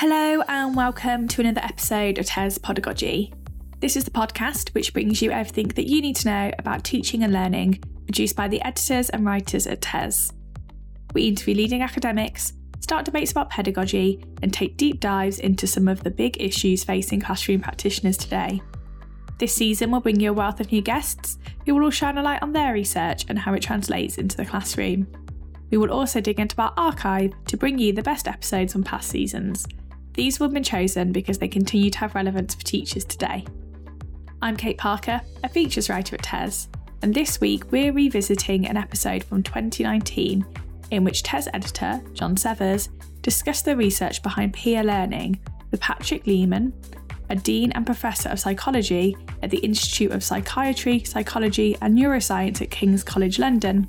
Hello, and welcome to another episode of TES Pedagogy. This is the podcast which brings you everything that you need to know about teaching and learning, produced by the editors and writers at TES. We interview leading academics, start debates about pedagogy, and take deep dives into some of the big issues facing classroom practitioners today. This season will bring you a wealth of new guests who will all shine a light on their research and how it translates into the classroom. We will also dig into our archive to bring you the best episodes from past seasons. These have been chosen because they continue to have relevance for teachers today. I'm Kate Parker, a features writer at TES, and this week we're revisiting an episode from 2019 in which TES editor Jon Severs discussed the research behind peer learning with Patrick Leman, a Dean and Professor of Psychology at the Institute of Psychiatry, Psychology and Neuroscience at King's College London,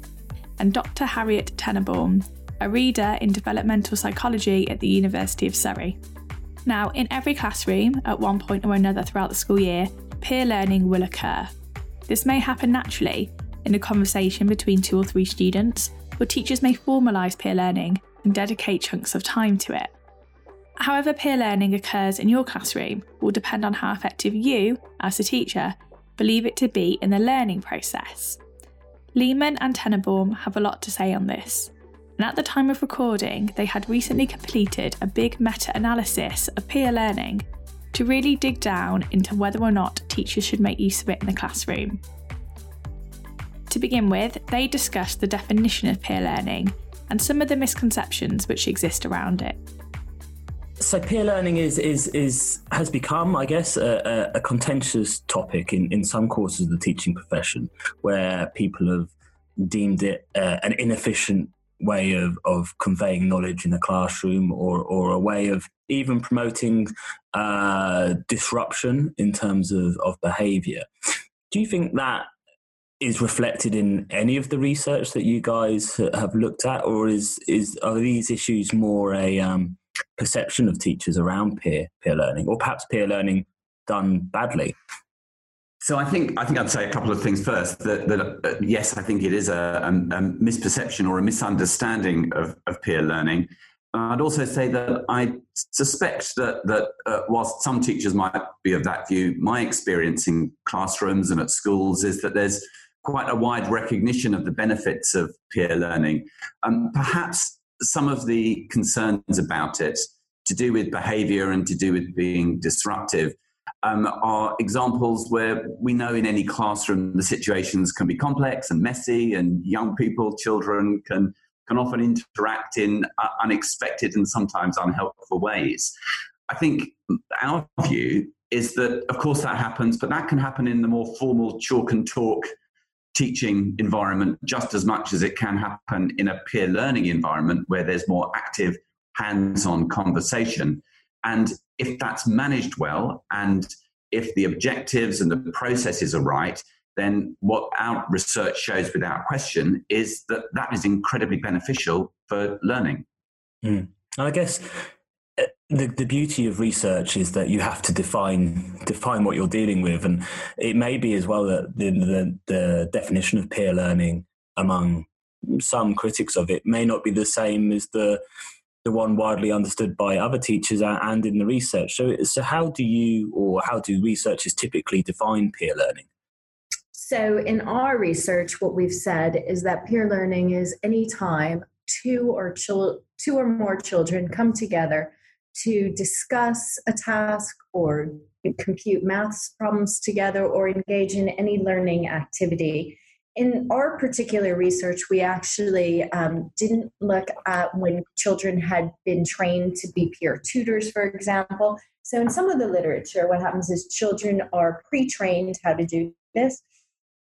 and Dr. Harriet Tenenbaum, a reader in developmental psychology at the University of Surrey. Now, in every classroom, at one point or another throughout the school year, peer learning will occur. This may happen naturally in a conversation between two or three students, or teachers may formalise peer learning and dedicate chunks of time to it. However, peer learning occurs in your classroom will depend on how effective you, as a teacher, believe it to be in the learning process. Leman and Tenenbaum have a lot to say on this, and at the time of recording, they had recently completed a big meta analysis of peer learning to really dig down into whether or not teachers should make use of it in the classroom. To begin with, they discussed the definition of peer learning and some of the misconceptions which exist around it. So peer learning is is is has become, I guess, a, a, contentious topic in, in some courses of the teaching profession, where people have deemed it uh, an inefficient way of, of conveying knowledge in a classroom or, or a way of even promoting uh, disruption in terms of, of behavior. Do you think that is reflected in any of the research that you guys have looked at, or is, is are these issues more a um, perception of teachers around peer peer learning, or perhaps peer learning done badly? So I think I think I'd say a couple of things first. That, that uh, yes, I think it is a, a, a misperception or a misunderstanding of, of, peer learning. I'd also say that I suspect that that uh, whilst some teachers might be of that view, my experience in classrooms and at schools is that there's quite a wide recognition of the benefits of peer learning. Um, perhaps some of the concerns about it to do with behaviour and to do with being disruptive um, are examples where we know in any classroom the situations can be complex and messy, and young people, children can can often interact in uh, unexpected and sometimes unhelpful ways. I think our view is that, of course, that happens, but that can happen in the more formal chalk and talk teaching environment just as much as it can happen in a peer learning environment where there's more active hands on conversation. And if that's managed well and if the objectives and the processes are right, then what our research shows without question is that that is incredibly beneficial for learning. Mm. I guess uh, the, the beauty of research is that you have to define define what you're dealing with, and it may be as well that the, the, the definition of peer learning among some critics of it may not be the same as the the one widely understood by other teachers and in the research. So, so how do you or how do researchers typically define peer learning? So, in our research, what we've said is that peer learning is any time two or chil- two or more children come together to discuss a task or compute maths problems together or engage in any learning activity in our particular research, we actually um, didn't look at when children had been trained to be peer tutors, for example. So, in some of the literature, what happens is children are pre trained how to do this.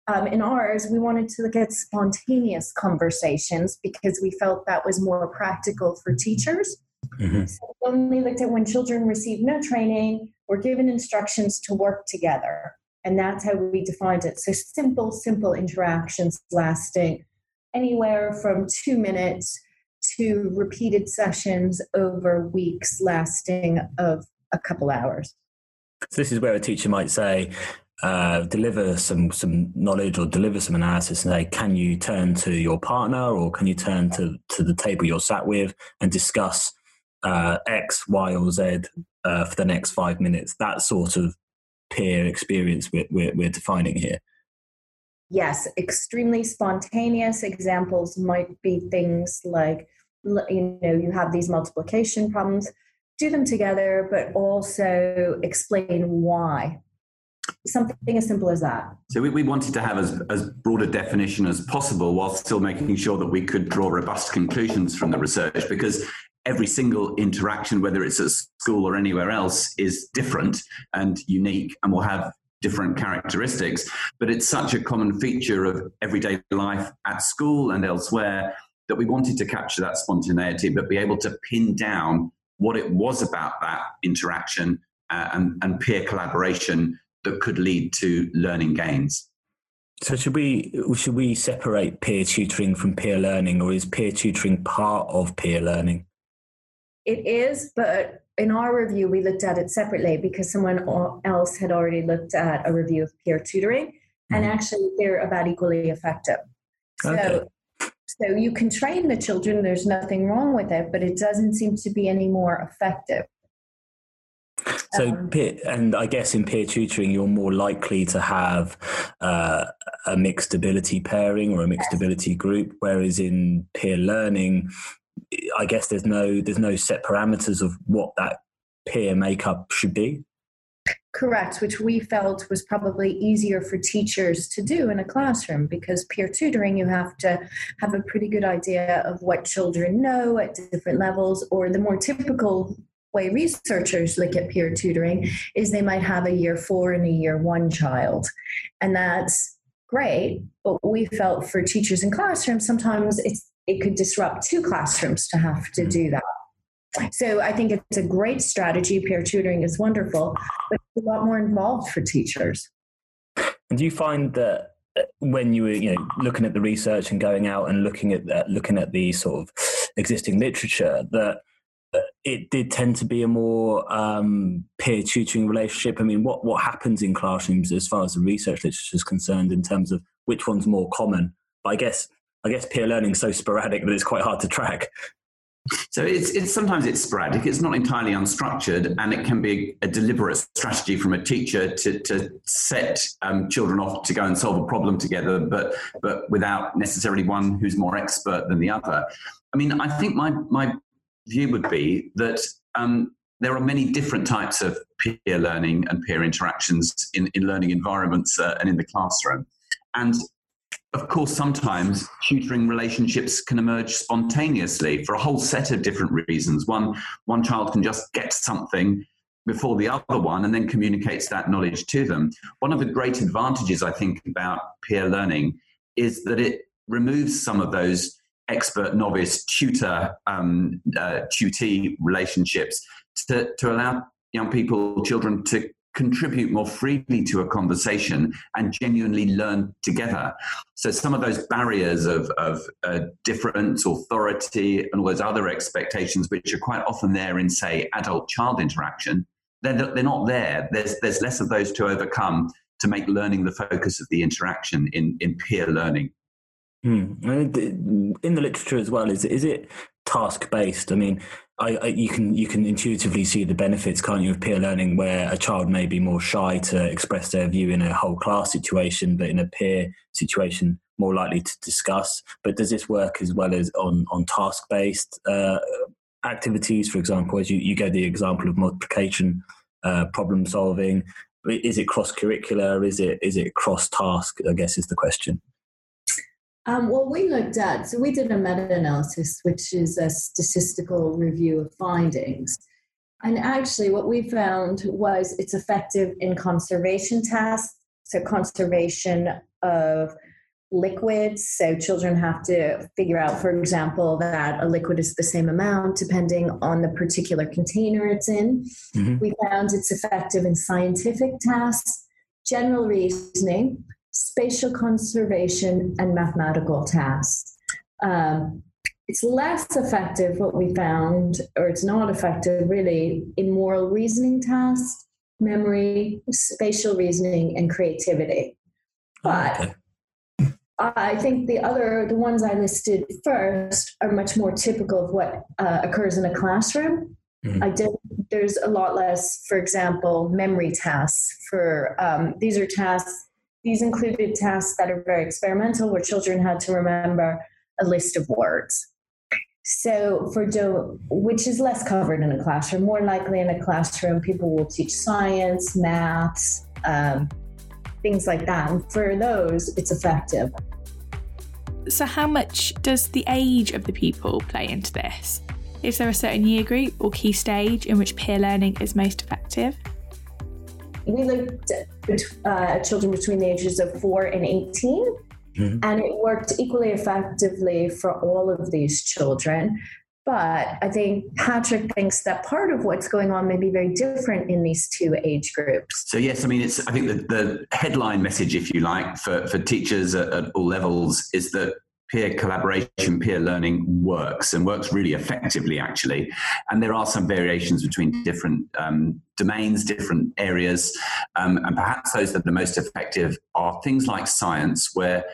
Um, in ours, we wanted to look at spontaneous conversations because we felt that was more practical for teachers. Mm-hmm. So we only looked at when children received no training, were given instructions to work together. And that's how we defined it. So simple, simple interactions lasting anywhere from two minutes to repeated sessions over weeks lasting of a couple hours. So this is where a teacher might say, uh, deliver some some knowledge or deliver some analysis and say, can you turn to your partner or can you turn to, to the table you're sat with and discuss uh, X, Y, or Z uh, for the next five minutes. That sort of peer experience we're, we're, we're defining here. Yes, extremely spontaneous examples might be things like, you know, you have these multiplication problems, do them together, but also explain why something as simple as that. So we, we wanted to have as, as broad a definition as possible while still making sure that we could draw robust conclusions from the research because every single interaction, whether it's at school or anywhere else, is different and unique and will have different characteristics. But it's such a common feature of everyday life at school and elsewhere that we wanted to capture that spontaneity, but be able to pin down what it was about that interaction uh, and, and peer collaboration that could lead to learning gains. So should we should we separate peer tutoring from peer learning, or is peer tutoring part of peer learning? It is, but in our review, we looked at it separately because someone else had already looked at a review of peer tutoring, mm-hmm. and actually they're about equally effective. So, okay. so you can train the children. There's nothing wrong with it, but it doesn't seem to be any more effective. So, um, peer, and I guess in peer tutoring, you're more likely to have uh, a mixed ability pairing or a mixed yes. ability group, whereas in peer learning, I guess there's no there's no set parameters of what that peer makeup should be. Correct, which we felt was probably easier for teachers to do in a classroom because peer tutoring, you have to have a pretty good idea of what children know at different levels, or the more typical way researchers look at peer tutoring is they might have a year four and a year one child. And that's great. But we felt for teachers in classrooms, sometimes it's, it could disrupt two classrooms to have to do that. So I think it's a great strategy. Peer tutoring is wonderful, but it's a lot more involved for teachers. And do you find that uh, when you were you know looking at the research and going out and looking at that, looking at the sort of existing literature that it did tend to be a more um, peer tutoring relationship. I mean, what what happens in classrooms as far as the research literature is concerned in terms of which one's more common? But I guess I guess peer learning is so sporadic that it's quite hard to track. So it's, it's sometimes it's sporadic. It's not entirely unstructured, and it can be a deliberate strategy from a teacher to, to set um, children off to go and solve a problem together, but but without necessarily one who's more expert than the other. I mean, I think my my view would be that um, there are many different types of peer learning and peer interactions in, in learning environments uh, and in the classroom. And of course, sometimes tutoring relationships can emerge spontaneously for a whole set of different reasons. One, one child can just get something before the other one and then communicates that knowledge to them. One of the great advantages, I think, about peer learning is that it removes some of those expert novice tutor um, uh, tutee relationships to, to allow young people children to contribute more freely to a conversation and genuinely learn together. So some of those barriers of, of uh, difference, authority, and all those other expectations, which are quite often there in, say, adult-child interaction, they're, they're not there. There's, there's less of those to overcome to make learning the focus of the interaction in, in peer learning. Hmm. In the literature as well, is is it task based? I mean, I, I, you can you can intuitively see the benefits, can't you, of peer learning, where a child may be more shy to express their view in a whole class situation, but in a peer situation, more likely to discuss. But does this work as well as on on task based uh, activities? For example, as you you gave the example of multiplication, uh, problem solving. Is it cross curricular? Is it is it cross task? I guess is the question. Um, well, we looked at, so we did a meta analysis, which is a statistical review of findings. And actually, what we found was it's effective in conservation tasks, so conservation of liquids. So children have to figure out, for example, that a liquid is the same amount depending on the particular container it's in. Mm-hmm. We found it's effective in scientific tasks, general reasoning, spatial conservation, and mathematical tasks. Um, it's less effective, what we found, or it's not effective really, in moral reasoning tasks, memory, spatial reasoning, and creativity. But. I think the other, the ones I listed first, are much more typical of what uh, occurs in a classroom. Mm-hmm. I did. There's a lot less, for example, memory tasks. For um, these are tasks. These included tasks that are very experimental, where children had to remember a list of words. So for which is less covered in a classroom. More likely in a classroom, people will teach science, maths, um, things like that. And for those, it's effective. So, how much does the age of the pupil play into this? Is there a certain year group or key stage in which peer learning is most effective? We looked at uh, children between the ages of 4 and 18, mm-hmm. and it worked equally effectively for all of these children. But I think Patrick thinks that part of what's going on may be very different in these two age groups. So yes, I mean it's I think the, the headline message, if you like, for, for teachers at, at all levels is that peer collaboration, peer learning works and works really effectively, actually. And there are some variations between different um, domains, different areas. Um, and perhaps those that are most effective are things like science, where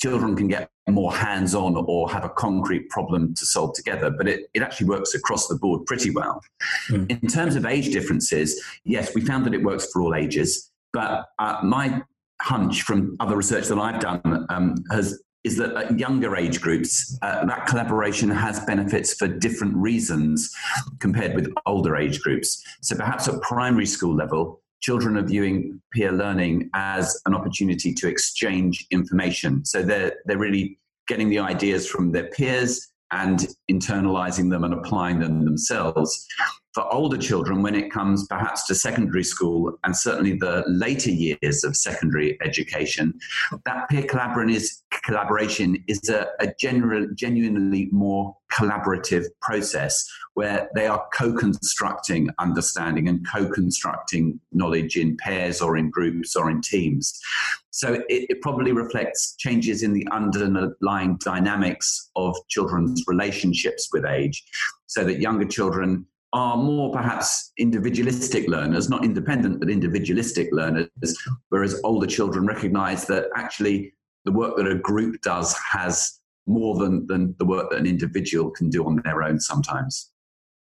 children can get more hands on or have a concrete problem to solve together. But it, it actually works across the board pretty well. Mm. In terms of age differences, yes, we found that it works for all ages. But uh, my hunch from other research that I've done um, has is that at younger age groups, uh, that collaboration has benefits for different reasons compared with older age groups. So perhaps at primary school level, children are viewing peer learning as an opportunity to exchange information. So they're, they're really getting the ideas from their peers and internalizing them and applying them themselves for older children when it comes perhaps to secondary school and certainly the later years of secondary education, that peer collaboration is, a, a general, genuinely more collaborative process where they are co-constructing understanding and co-constructing knowledge in pairs or in groups or in teams. So it, it probably reflects changes in the underlying dynamics of children's relationships with age so that younger children are more perhaps individualistic learners, not independent, but individualistic learners, whereas older children recognize that actually the work that a group does has more than, than the work that an individual can do on their own sometimes.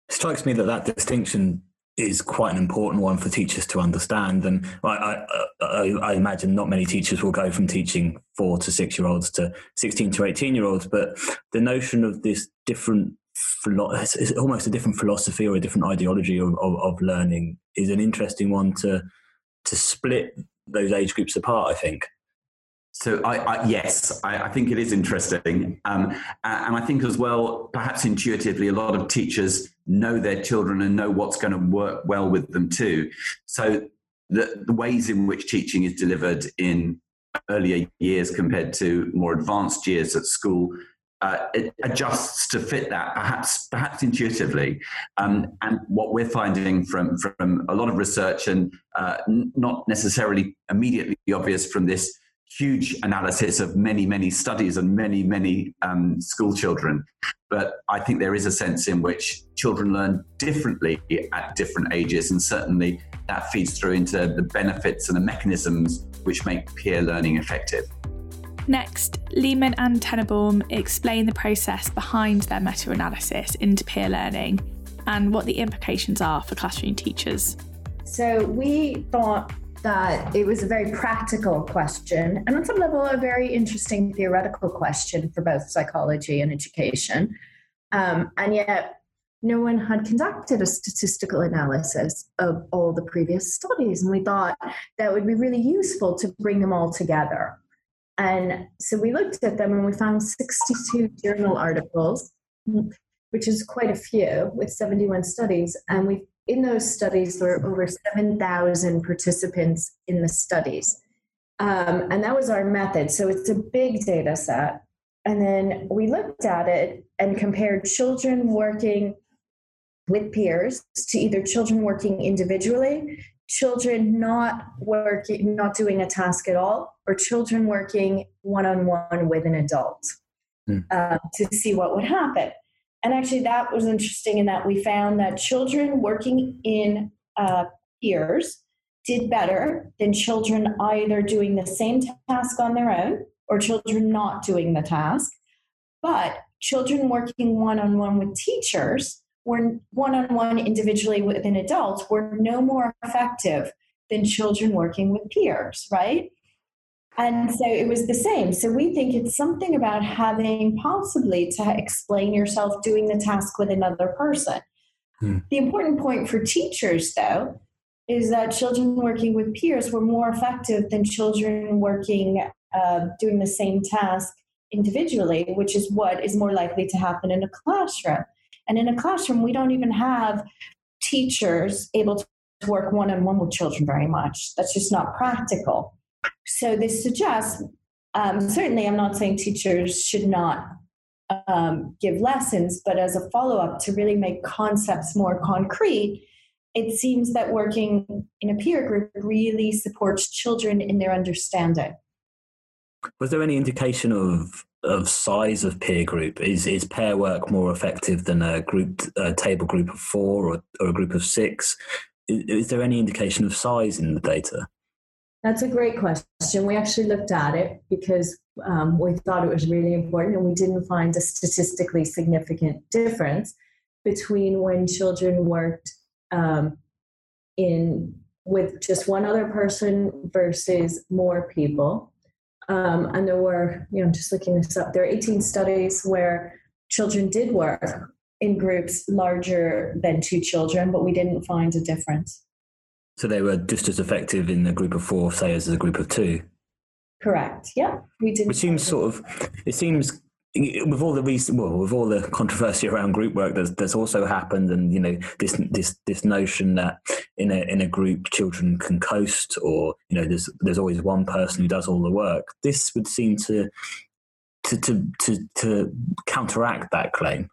It strikes me that that distinction is quite an important one for teachers to understand. And I, I, I, imagine not many teachers will go from teaching four to six year olds to 16 to 18 year olds, but the notion of this different it's almost a different philosophy or a different ideology of, of, of, learning is an interesting one to to split those age groups apart. I think. So I, I yes, I, I, think it is interesting, um, and I think as well, perhaps intuitively, a lot of teachers know their children and know what's going to work well with them too. So the, the ways in which teaching is delivered in earlier years compared to more advanced years at school uh, it adjusts to fit that, perhaps perhaps intuitively. Um, and what we're finding from from a lot of research, and uh, not necessarily immediately obvious from this huge analysis of many many studies and many many um, school children, but I think there is a sense in which children learn differently at different ages, and certainly that feeds through into the benefits and the mechanisms which make peer learning effective. Next, Leman and Tenenbaum explain the process behind their meta analysis into peer learning and what the implications are for classroom teachers. So, we thought that it was a very practical question, and on some level, a very interesting theoretical question for both psychology and education. Um, and yet, no one had conducted a statistical analysis of all the previous studies. And we thought that would be really useful to bring them all together. And so we looked at them and we found 62 journal articles, which is quite a few with 71 studies. And we in those studies there were over 7,000 participants in the studies. Um, and that was our method. So it's a big data set. And then we looked at it and compared children working with peers to either children working individually children not working, not doing a task at all, or children working one on one with an adult mm. uh, to see what would happen. And actually, that was interesting in that we found that children working in uh, peers did better than children either doing the same task on their own or children not doing the task. But children working one on one with teachers were one on one individually with an adult were no more effective than children working with peers, right? And so it was the same. So we think it's something about having possibly to explain yourself doing the task with another person. Hmm. The important point for teachers, though, is that children working with peers were more effective than children working uh, doing the same task individually, which is what is more likely to happen in a classroom. And in a classroom, we don't even have teachers able to work one on one with children very much. That's just not practical. So this suggests, um, certainly, I'm not saying teachers should not um, give lessons, but as a follow up to really make concepts more concrete, it seems that working in a peer group really supports children in their understanding. Was there any indication of of size of peer group? Is is pair work more effective than a group a table group of four or, or a group of six? Is, is there any indication of size in the data? That's a great question. We actually looked at it because um, we thought it was really important, and we didn't find a statistically significant difference between when children worked um, in with just one other person versus more people. Um, and there were, you know, just looking this up, there are 18 studies where children did work in groups larger than two children, but we didn't find a difference. So they were just as effective in the group of four, say, as a group of two. Correct. Yeah, we did. Which seems sort of. It seems with all the recent, well, with all the controversy around group work, that's, there's also happened, and you know this this this notion that in a in a group children can coast, or you know there's there's always one person who does all the work. This would seem to to to to, to counteract that claim.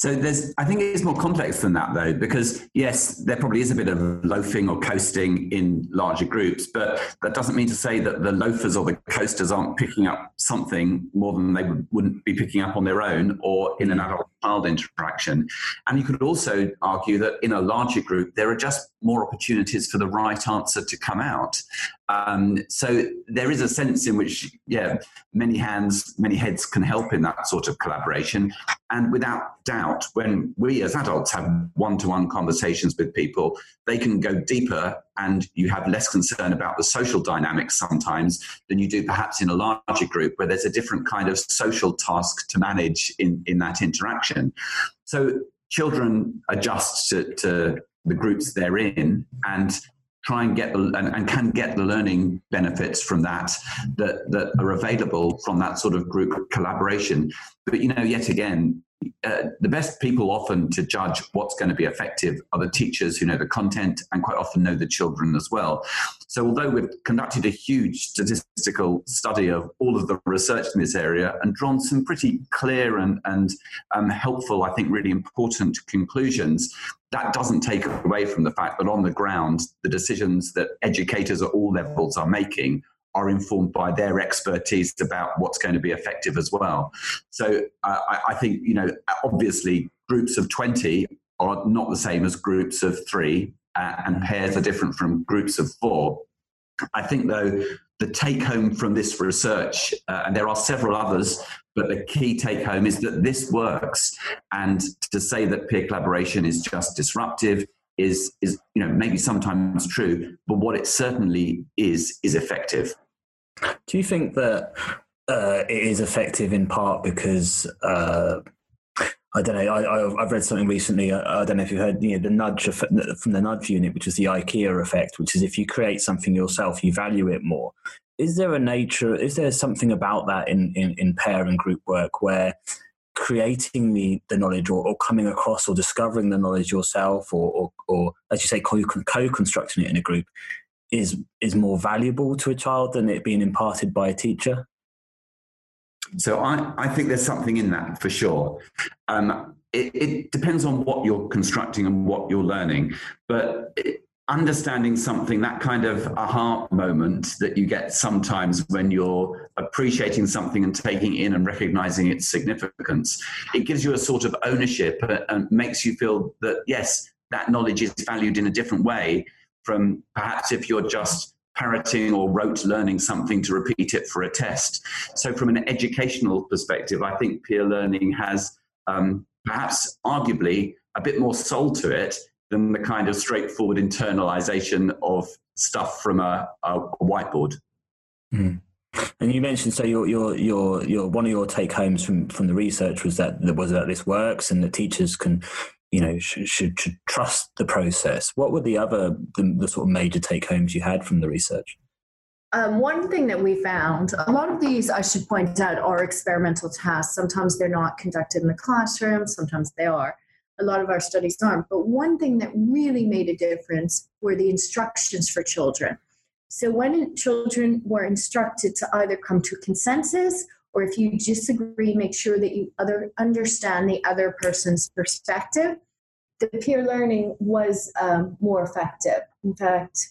So there's, I think it's more complex than that though, because yes, there probably is a bit of loafing or coasting in larger groups, but that doesn't mean to say that the loafers or the coasters aren't picking up something more than they would, wouldn't be picking up on their own or in an adult child interaction. And you could also argue that in a larger group, there are just more opportunities for the right answer to come out. Um, so there is a sense in which, yeah, many hands, many heads can help in that sort of collaboration. And without doubt, when we as adults have one to one conversations with people, they can go deeper and you have less concern about the social dynamics sometimes than you do perhaps in a larger group where there's a different kind of social task to manage in, in that interaction. So children adjust to, to the groups they're in and try and get the and, and, can get the learning benefits from that that that are available from that sort of group collaboration but you know yet again uh, the best people often to judge what's going to be effective are the teachers who know the content and quite often know the children as well. So, although we've conducted a huge statistical study of all of the research in this area and drawn some pretty clear and, and um, helpful, I think, really important conclusions, that doesn't take away from the fact that on the ground, the decisions that educators at all levels are making are informed by their expertise about what's going to be effective as well. So uh, I, I, think, you know, obviously groups of 20 are not the same as groups of three, uh, and pairs are different from groups of four. I think, though, the take home from this research, uh, and there are several others, but the key take home is that this works. And to say that peer collaboration is just disruptive is is you know maybe sometimes true, but what it certainly is is effective. Do you think that uh, it is effective in part because uh, I don't know. I, have read something recently. I, I, don't know if you've heard you know, the nudge effect, from the nudge unit, which is the IKEA effect, which is if you create something yourself, you value it more. Is there a nature? Is there something about that in, in, in pair and group work where creating the, the knowledge or, or, coming across or discovering the knowledge yourself or, or, or as you say co-constructing it in a group is is more valuable to a child than it being imparted by a teacher? So i, I think there's something in that for sure. Um, it, it, depends on what you're constructing and what you're learning but it, understanding something, that kind of aha moment that you get sometimes when you're appreciating something and taking in and recognizing its significance, it gives you a sort of ownership and makes you feel that, yes, that knowledge is valued in a different way from perhaps if you're just parroting or rote learning something to repeat it for a test. So, from an educational perspective, I think peer learning has um, perhaps arguably a bit more soul to it than the kind of straightforward internalization of stuff from a, a whiteboard. Mm. And you mentioned so your your your your one of your take homes from from the research was that was that this works and that teachers can you know should, should, should trust the process. What were the other the, the sort of major take homes you had from the research? Um, one thing that we found, a lot of these, I should point out, are experimental tasks. Sometimes they're not conducted in the classroom, sometimes they are. A lot of our studies aren't. But one thing that really made a difference were the instructions for children. So when children were instructed to either come to consensus or if you disagree, make sure that you other understand the other person's perspective, the peer learning was um, more effective. In fact,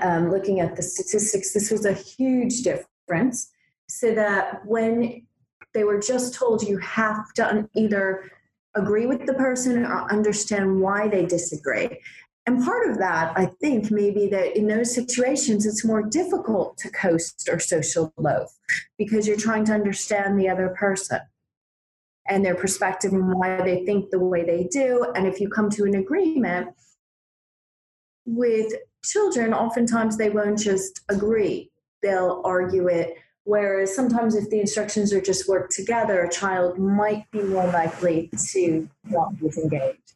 um, looking at the statistics, this was a huge difference. So that when they were just told you have to either agree with the person or understand why they disagree. And part of that, I think, maybe that in those situations, it's more difficult to coast or social loaf because you're trying to understand the other person and their perspective and why they think the way they do. And if you come to an agreement with children, oftentimes they won't just agree, they'll argue it. Whereas sometimes, if the instructions are just worked together, a child might be more likely to not be engaged.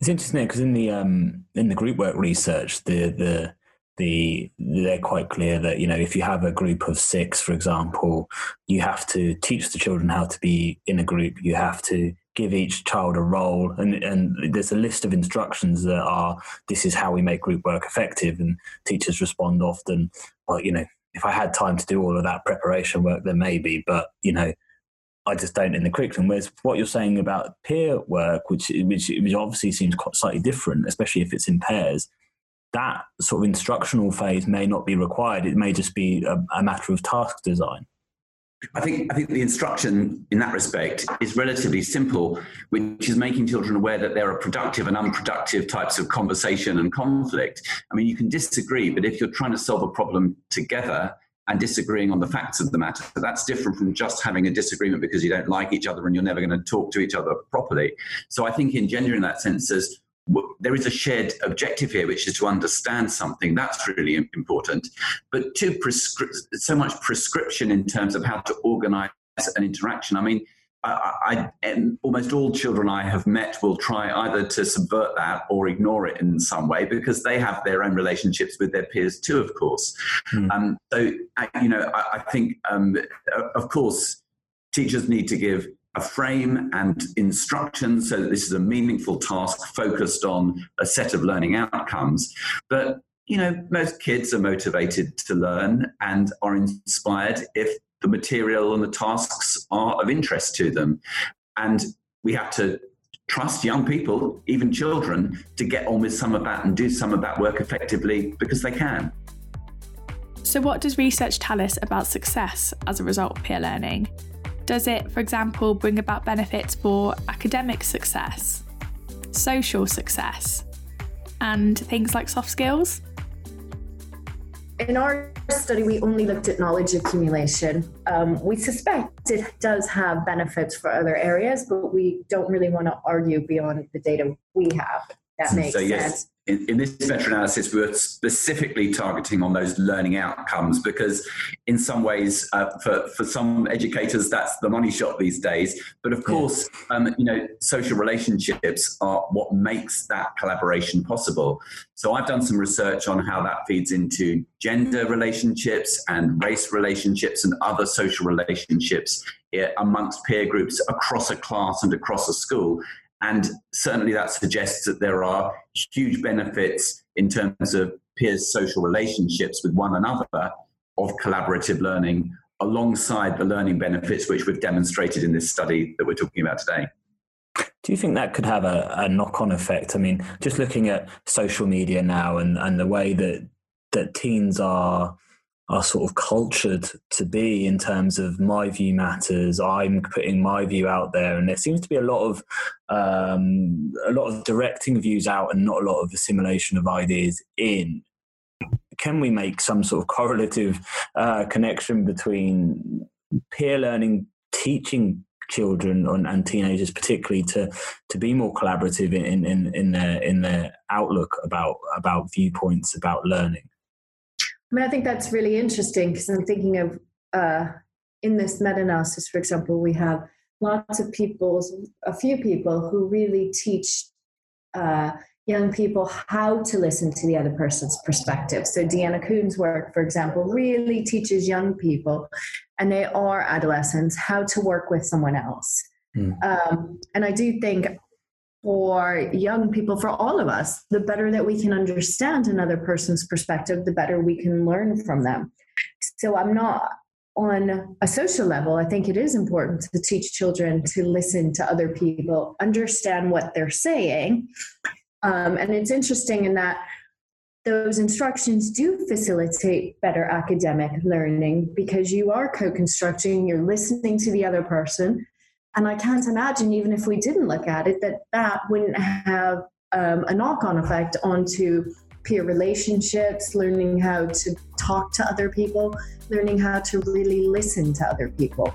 It's interesting because in the um, in the group work research, the the the they're quite clear that you know if you have a group of six, for example, you have to teach the children how to be in a group. You have to give each child a role and, and there's a list of instructions that are this is how we make group work effective and teachers respond often well you know if i had time to do all of that preparation work then maybe but you know i just don't in the curriculum. Whereas what you're saying about peer work which which, which obviously seems quite slightly different especially if it's in pairs that sort of instructional phase may not be required. It may just be a, a matter of task design I think I think the instruction in that respect is relatively simple, which is making children aware that there are productive and unproductive types of conversation and conflict. I mean, you can disagree, but if you're trying to solve a problem together and disagreeing on the facts of the matter, that's different from just having a disagreement because you don't like each other and you're never going to talk to each other properly. So I think in gender, in that sense, there's there is a shared objective here, which is to understand something. That's really important. But to prescri- so much prescription in terms of how to organize an interaction. I mean, I, I, almost all children I have met will try either to subvert that or ignore it in some way because they have their own relationships with their peers too, of course. Mm. Um, so, you know, I, I think, um, of course, teachers need to give a frame and instructions so that this is a meaningful task focused on a set of learning outcomes. But you know, most kids are motivated to learn and are inspired if the material and the tasks are of interest to them. And we have to trust young people, even children, to get on with some of that and do some of that work effectively because they can. So, what does research tell us about success as a result of peer learning? Does it, for example, bring about benefits for academic success, social success, and things like soft skills? In our study, we only looked at knowledge accumulation. Um, we suspect it does have benefits for other areas, but we don't really want to argue beyond the data we have. That makes so, yes, sense in, in, this meta-analysis, we were specifically targeting on those learning outcomes because, in some ways, uh, for for some educators, that's the money shot these days. But of course, um, you know, social relationships are what makes that collaboration possible. So I've done some research on how that feeds into gender relationships and race relationships and other social relationships eh, amongst peer groups across a class and across a school. And certainly that suggests that there are huge benefits in terms of peers' social relationships with one another of collaborative learning alongside the learning benefits which we've demonstrated in this study that we're talking about today. Do you think that could have a, a knock on effect? I mean, just looking at social media now and, and the way that that teens are are sort of cultured to be in terms of my view matters. I'm putting my view out there, and there seems to be a lot of um, a lot of directing views out, and not a lot of assimilation of ideas in. Can we make some sort of correlative uh, connection between peer learning teaching children and, and, teenagers, particularly, to to be more collaborative in, in, in their in their outlook about about viewpoints about learning? I mean, I think that's really interesting because I'm thinking of uh, in this meta-analysis, for example, we have lots of people, a few people who really teach uh, young people how to listen to the other person's perspective. So Deanna Kuhn's work, for example, really teaches young people, and they are adolescents, how to work with someone else. Mm. Um, and I do think for young people, for all of us, the better that we can understand another person's perspective, the better we can learn from them. So I'm not on a social level, I think it is important to teach children to listen to other people, understand what they're saying, um, and it's interesting in that those instructions do facilitate better academic learning because you are co constructing, you're listening to the other person. And I can't imagine, even if we didn't look at it, that that wouldn't have um, a knock on effect onto peer relationships, learning how to talk to other people, learning how to really listen to other people.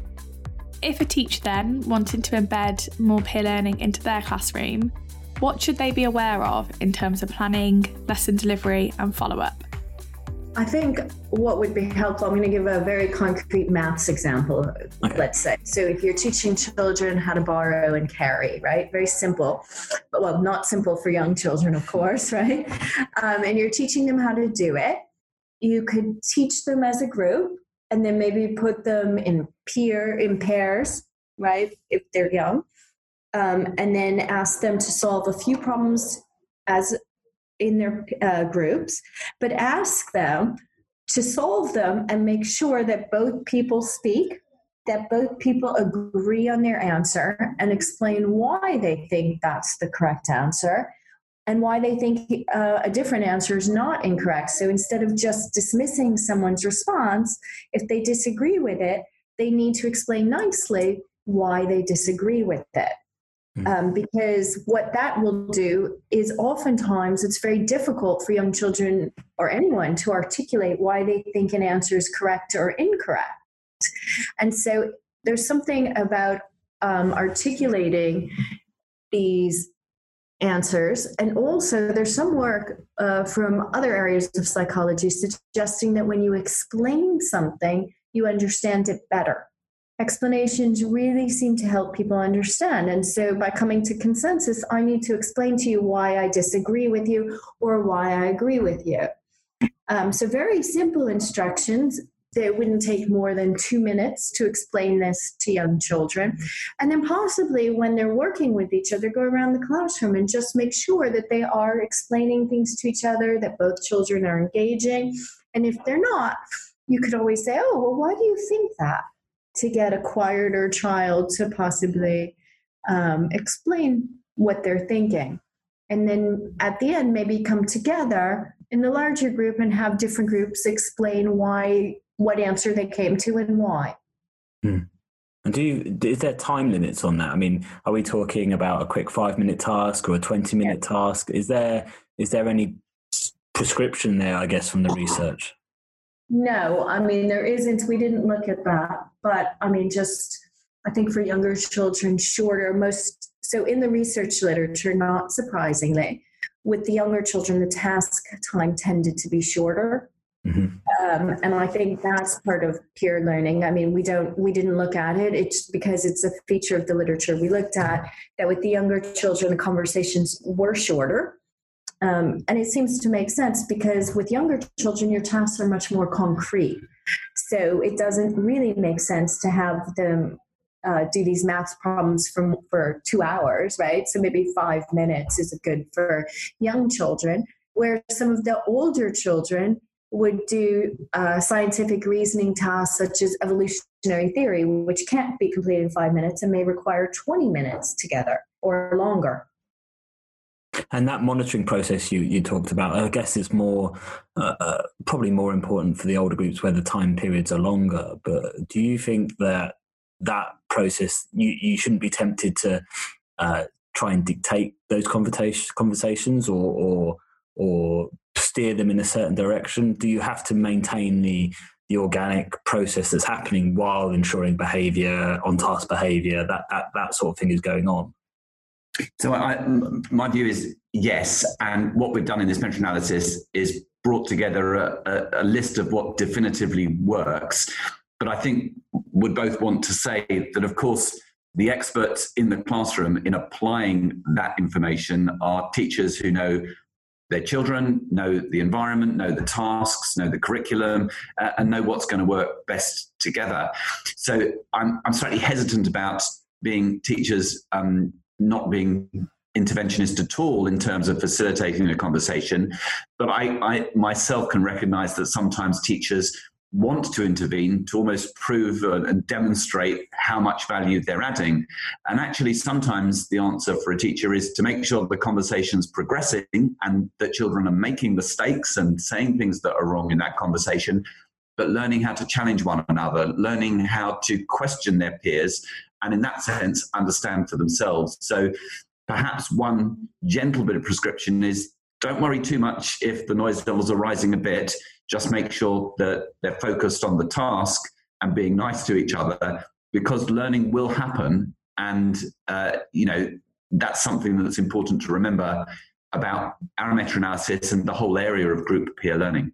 If a teacher then wanted to embed more peer learning into their classroom, what should they be aware of in terms of planning, lesson delivery, and follow up? I think what would be helpful, I'm going to give a very concrete maths example, okay. let's say. So if you're teaching children how to borrow and carry, right? Very simple, but well, not simple for young children, of course, right? Um, and you're teaching them how to do it. You could teach them as a group and then maybe put them in peer, in pairs, right? If they're young um, and then ask them to solve a few problems as in their uh, groups, but ask them to solve them and make sure that both people speak, that both people agree on their answer, and explain why they think that's the correct answer and why they think uh, a different answer is not incorrect. So instead of just dismissing someone's response, if they disagree with it, they need to explain nicely why they disagree with it. Hmm. Um, because what that will do is oftentimes it's very difficult for young children or anyone to articulate why they think an answer is correct or incorrect. And so there's something about um, articulating these answers. And also, there's some work uh, from other areas of psychology suggesting that when you explain something, you understand it better explanations really seem to help people understand. And so by coming to consensus, I need to explain to you why I disagree with you or why I agree with you. Um, so very simple instructions. It wouldn't take more than two minutes to explain this to young children. And then possibly when they're working with each other, go around the classroom and just make sure that they are explaining things to each other, that both children are engaging. And if they're not, you could always say, Oh, well, why do you think that? To get a quieter child to possibly um, explain what they're thinking. And then at the end, maybe come together in the larger group and have different groups explain why, what answer they came to and why. Hmm. And do you, is there time limits on that? I mean, are we talking about a quick five minute task or a 20 minute yeah. task? Is there, is there any prescription there, I guess, from the research? No, I mean, there isn't. We didn't look at that. But I mean, just I think for younger children, shorter, most so in the research literature, not surprisingly, with the younger children, the task time tended to be shorter. Mm-hmm. Um, and I think that's part of peer learning. I mean, we don't, we didn't look at it. It's because it's a feature of the literature we looked at that with the younger children, the conversations were shorter. Um, and it seems to make sense because with younger children, your tasks are much more concrete. So it doesn't really make sense to have them uh, do these math problems from, for two hours, right? So maybe five minutes is good for young children, where some of the older children would do uh, scientific reasoning tasks such as evolutionary theory, which can't be completed in five minutes and may require 20 minutes together or longer. And that monitoring process you, you talked about, I guess it's more uh, uh, probably more important for the older groups where the time periods are longer. But do you think that that process you, you shouldn't be tempted to uh, try and dictate those conversations or, or or steer them in a certain direction? Do you have to maintain the the organic process that's happening while ensuring behavior, on task behavior, that, that, that sort of thing is going on? So I, my view is yes. And what we've done in this meta analysis is brought together a, a, a list of what definitively works. But I think would both want to say that, of course, the experts in the classroom in applying that information are teachers who know their children, know the environment, know the tasks, know the curriculum, uh, and know what's going to work best together. So I'm, I'm slightly hesitant about being teachers um, not being interventionist at all in terms of facilitating a conversation. But I, I myself can recognize that sometimes teachers want to intervene to almost prove and demonstrate how much value they're adding. And actually, sometimes the answer for a teacher is to make sure the conversation's progressing and that children are making mistakes and saying things that are wrong in that conversation, but learning how to challenge one another, learning how to question their peers, and in that sense, understand for themselves. So perhaps one gentle bit of prescription is don't worry too much if the noise levels are rising a bit. Just make sure that they're focused on the task and being nice to each other because learning will happen. And, uh, you know, that's something that's important to remember about our meta analysis and the whole area of group peer learning.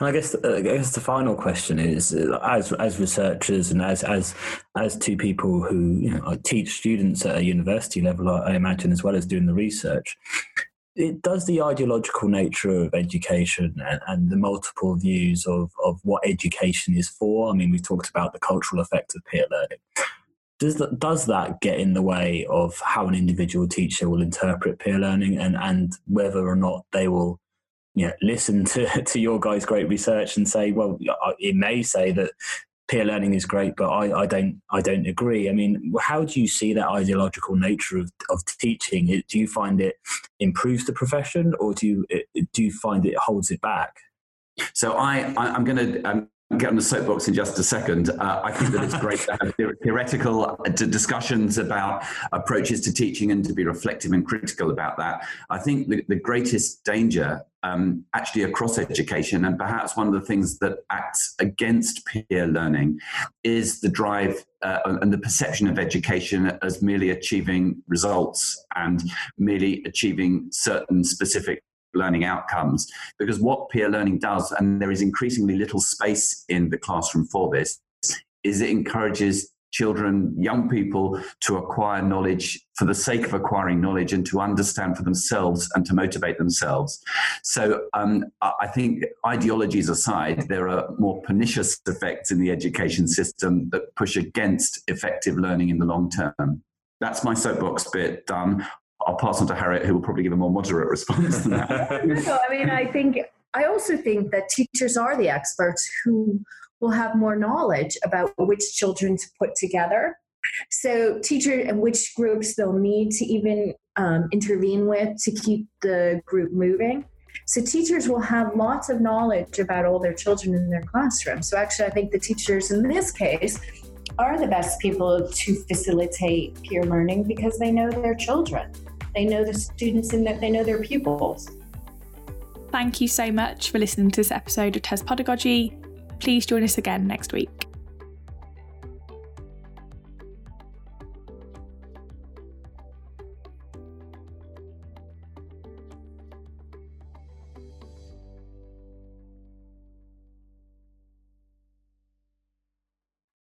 I guess uh, I guess the final question is, uh, as as researchers and as as as two people who you know, teach students at a university level, I imagine, as well as doing the research, it does the ideological nature of education and, and, the multiple views of, of what education is for. I mean, we've talked about the cultural effect of peer learning. Does that, does that get in the way of how an individual teacher will interpret peer learning and, and whether or not they will you know, listen to, to your guys' great research and say, well, it may say that peer learning is great, but I, I don't I don't agree. I mean, how do you see that ideological nature of, of teaching? Do you find it improves the profession, or do you do you find it holds it back? So I, I am going to get on the soapbox in just a second. Uh, I think that it's great to have theoretical uh, discussions about approaches to teaching and to be reflective and critical about that. I think the, the greatest danger, um, actually across education, and perhaps one of the things that acts against peer learning, is the drive uh, and the perception of education as merely achieving results and merely achieving certain specific learning outcomes. Because what peer learning does, and there is increasingly little space in the classroom for this, is it encourages children, young people to acquire knowledge for the sake of acquiring knowledge and to understand for themselves and to motivate themselves. So um, I think ideologies aside, there are more pernicious effects in the education system that push against effective learning in the long term. That's my soapbox bit done. I'll pass on to Harriet, who will probably give a more moderate response than that. no, I mean, I think I also think that teachers are the experts who will have more knowledge about which children to put together. So, teacher and which groups they'll need to even um, intervene with to keep the group moving. So, teachers will have lots of knowledge about all their children in their classroom. So, actually, I think the teachers in this case are the best people to facilitate peer learning because they know their children. They know the students and that they know their pupils. Thank you so much for listening to this episode of TES Pedagogy. Please join us again next week.